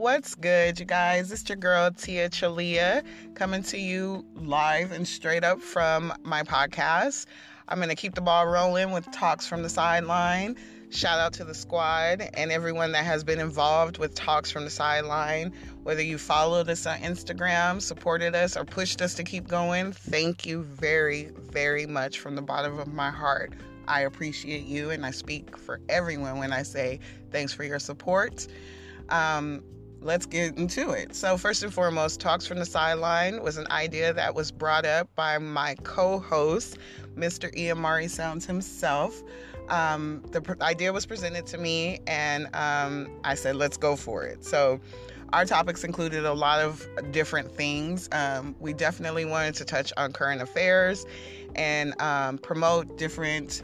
What's good, you guys? It's your girl Tia Chalea coming to you live and straight up from my podcast. I'm going to keep the ball rolling with talks from the sideline. Shout out to the squad and everyone that has been involved with Talks from the Sideline. Whether you followed us on Instagram, supported us, or pushed us to keep going, thank you very, very much from the bottom of my heart. I appreciate you, and I speak for everyone when I say thanks for your support. Um, let's get into it. So, first and foremost, Talks from the Sideline was an idea that was brought up by my co host, Mr. Iamari Sounds himself um, the pr- idea was presented to me, and um, I said, let's go for it. So, our topics included a lot of different things. Um, we definitely wanted to touch on current affairs and um, promote different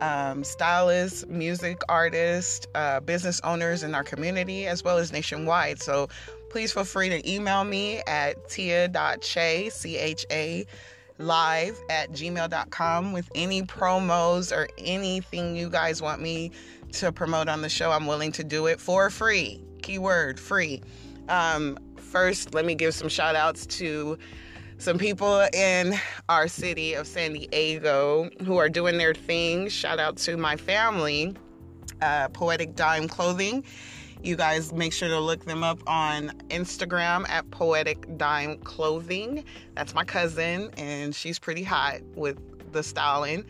um, stylists, music artists, uh, business owners in our community, as well as nationwide. So, please feel free to email me at tia.che, C H A live at gmail.com with any promos or anything you guys want me to promote on the show. I'm willing to do it for free. Keyword free. Um, first, let me give some shout outs to some people in our city of San Diego who are doing their thing. Shout out to my family, uh, Poetic Dime Clothing you guys make sure to look them up on Instagram at Poetic Dime Clothing. That's my cousin, and she's pretty hot with the styling.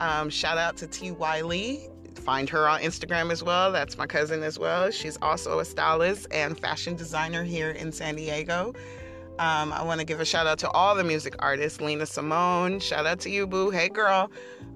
Um, shout out to T. Wiley. Find her on Instagram as well. That's my cousin as well. She's also a stylist and fashion designer here in San Diego. Um, I want to give a shout out to all the music artists. Lena Simone, shout out to you, boo. Hey, girl.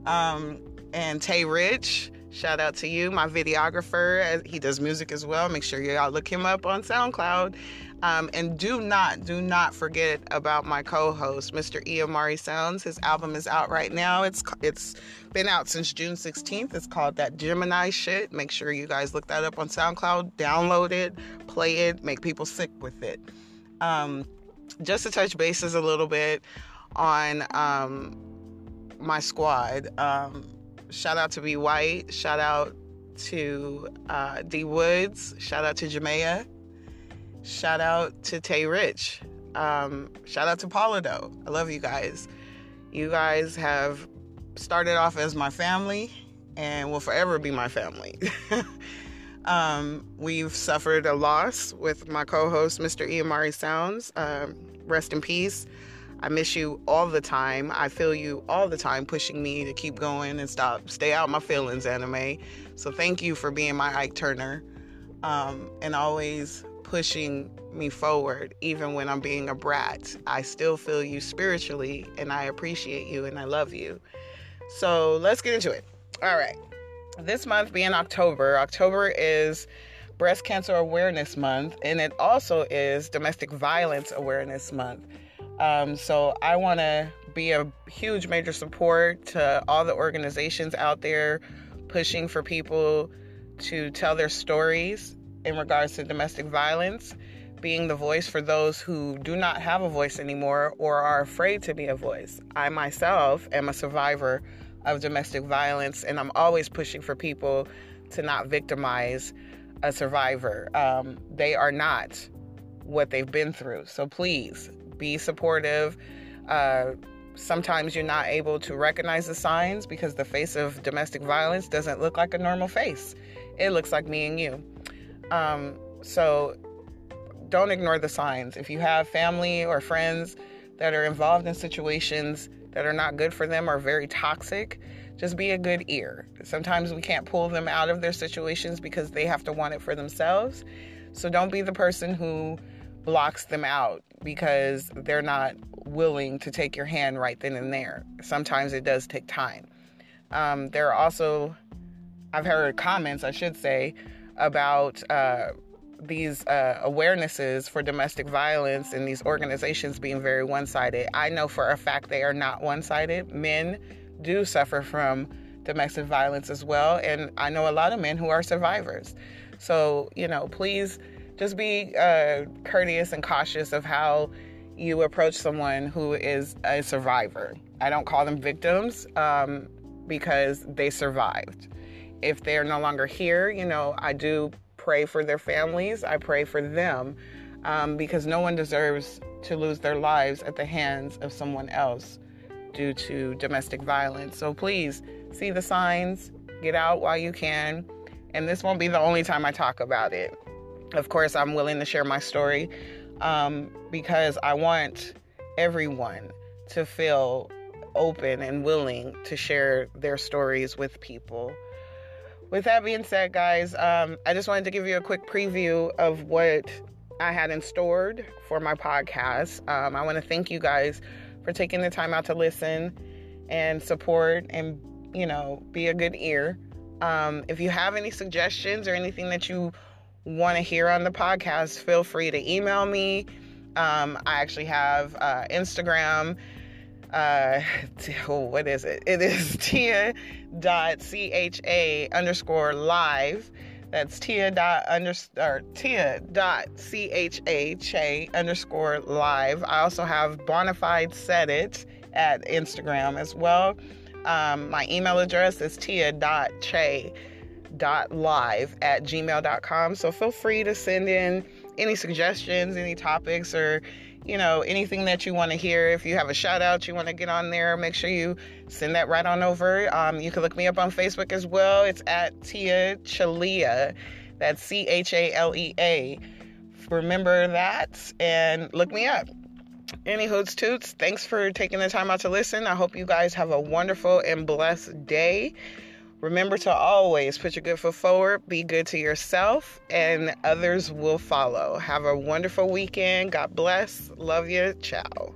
Um, and Tay Rich. Shout out to you, my videographer. He does music as well. Make sure y'all look him up on SoundCloud. Um, and do not, do not forget about my co-host, Mr. Iamari Sounds. His album is out right now. It's it's been out since June 16th. It's called That Gemini Shit. Make sure you guys look that up on SoundCloud, download it, play it, make people sick with it. Um, just to touch bases a little bit on um, my squad. Um, Shout out to Be White. Shout out to uh, D Woods. Shout out to Jamea. Shout out to Tay Rich. Um, shout out to Paula Doe. I love you guys. You guys have started off as my family and will forever be my family. um, we've suffered a loss with my co host, Mr. Iamari Sounds. Um, rest in peace. I miss you all the time. I feel you all the time pushing me to keep going and stop, stay out my feelings, anime. So thank you for being my Ike Turner um, and always pushing me forward, even when I'm being a brat. I still feel you spiritually and I appreciate you and I love you. So let's get into it. All right. This month being October, October is Breast Cancer Awareness Month and it also is Domestic Violence Awareness Month. Um, so I want to be a huge major support to all the organizations out there pushing for people to tell their stories in regards to domestic violence, being the voice for those who do not have a voice anymore or are afraid to be a voice. I myself am a survivor of domestic violence, and I'm always pushing for people to not victimize a survivor. Um, they are not what they've been through. So please be supportive. Uh, sometimes you're not able to recognize the signs because the face of domestic violence doesn't look like a normal face. It looks like me and you. Um, so don't ignore the signs. If you have family or friends that are involved in situations that are not good for them or very toxic, just be a good ear. Sometimes we can't pull them out of their situations because they have to want it for themselves. So don't be the person who blocks them out because they're not willing to take your hand right then and there. Sometimes it does take time. Um, there are also, I've heard comments, I should say, about uh, these uh, awarenesses for domestic violence and these organizations being very one sided. I know for a fact they are not one sided. Men do suffer from domestic violence as well, and I know a lot of men who are survivors. So, you know, please just be uh, courteous and cautious of how you approach someone who is a survivor. I don't call them victims um, because they survived. If they're no longer here, you know, I do pray for their families. I pray for them um, because no one deserves to lose their lives at the hands of someone else due to domestic violence. So please see the signs, get out while you can. And this won't be the only time I talk about it. Of course, I'm willing to share my story um, because I want everyone to feel open and willing to share their stories with people. With that being said, guys, um, I just wanted to give you a quick preview of what I had in store for my podcast. Um, I want to thank you guys for taking the time out to listen and support and, you know, be a good ear. Um, if you have any suggestions or anything that you want to hear on the podcast, feel free to email me. Um, I actually have uh, Instagram. Uh, oh, what is it? It is tia.cha underscore live. That's tia dot under, or tia dot cha underscore live. I also have bonafide said it at Instagram as well. Um, my email address is tia dot live at gmail.com. So feel free to send in any suggestions, any topics, or you know anything that you want to hear. If you have a shout out you want to get on there, make sure you send that right on over. Um, you can look me up on Facebook as well. It's at Tia Chalea. That's C H A L E A. Remember that and look me up. Any hoots toots, thanks for taking the time out to listen. I hope you guys have a wonderful and blessed day. Remember to always put your good foot forward, be good to yourself, and others will follow. Have a wonderful weekend. God bless. Love you. Ciao.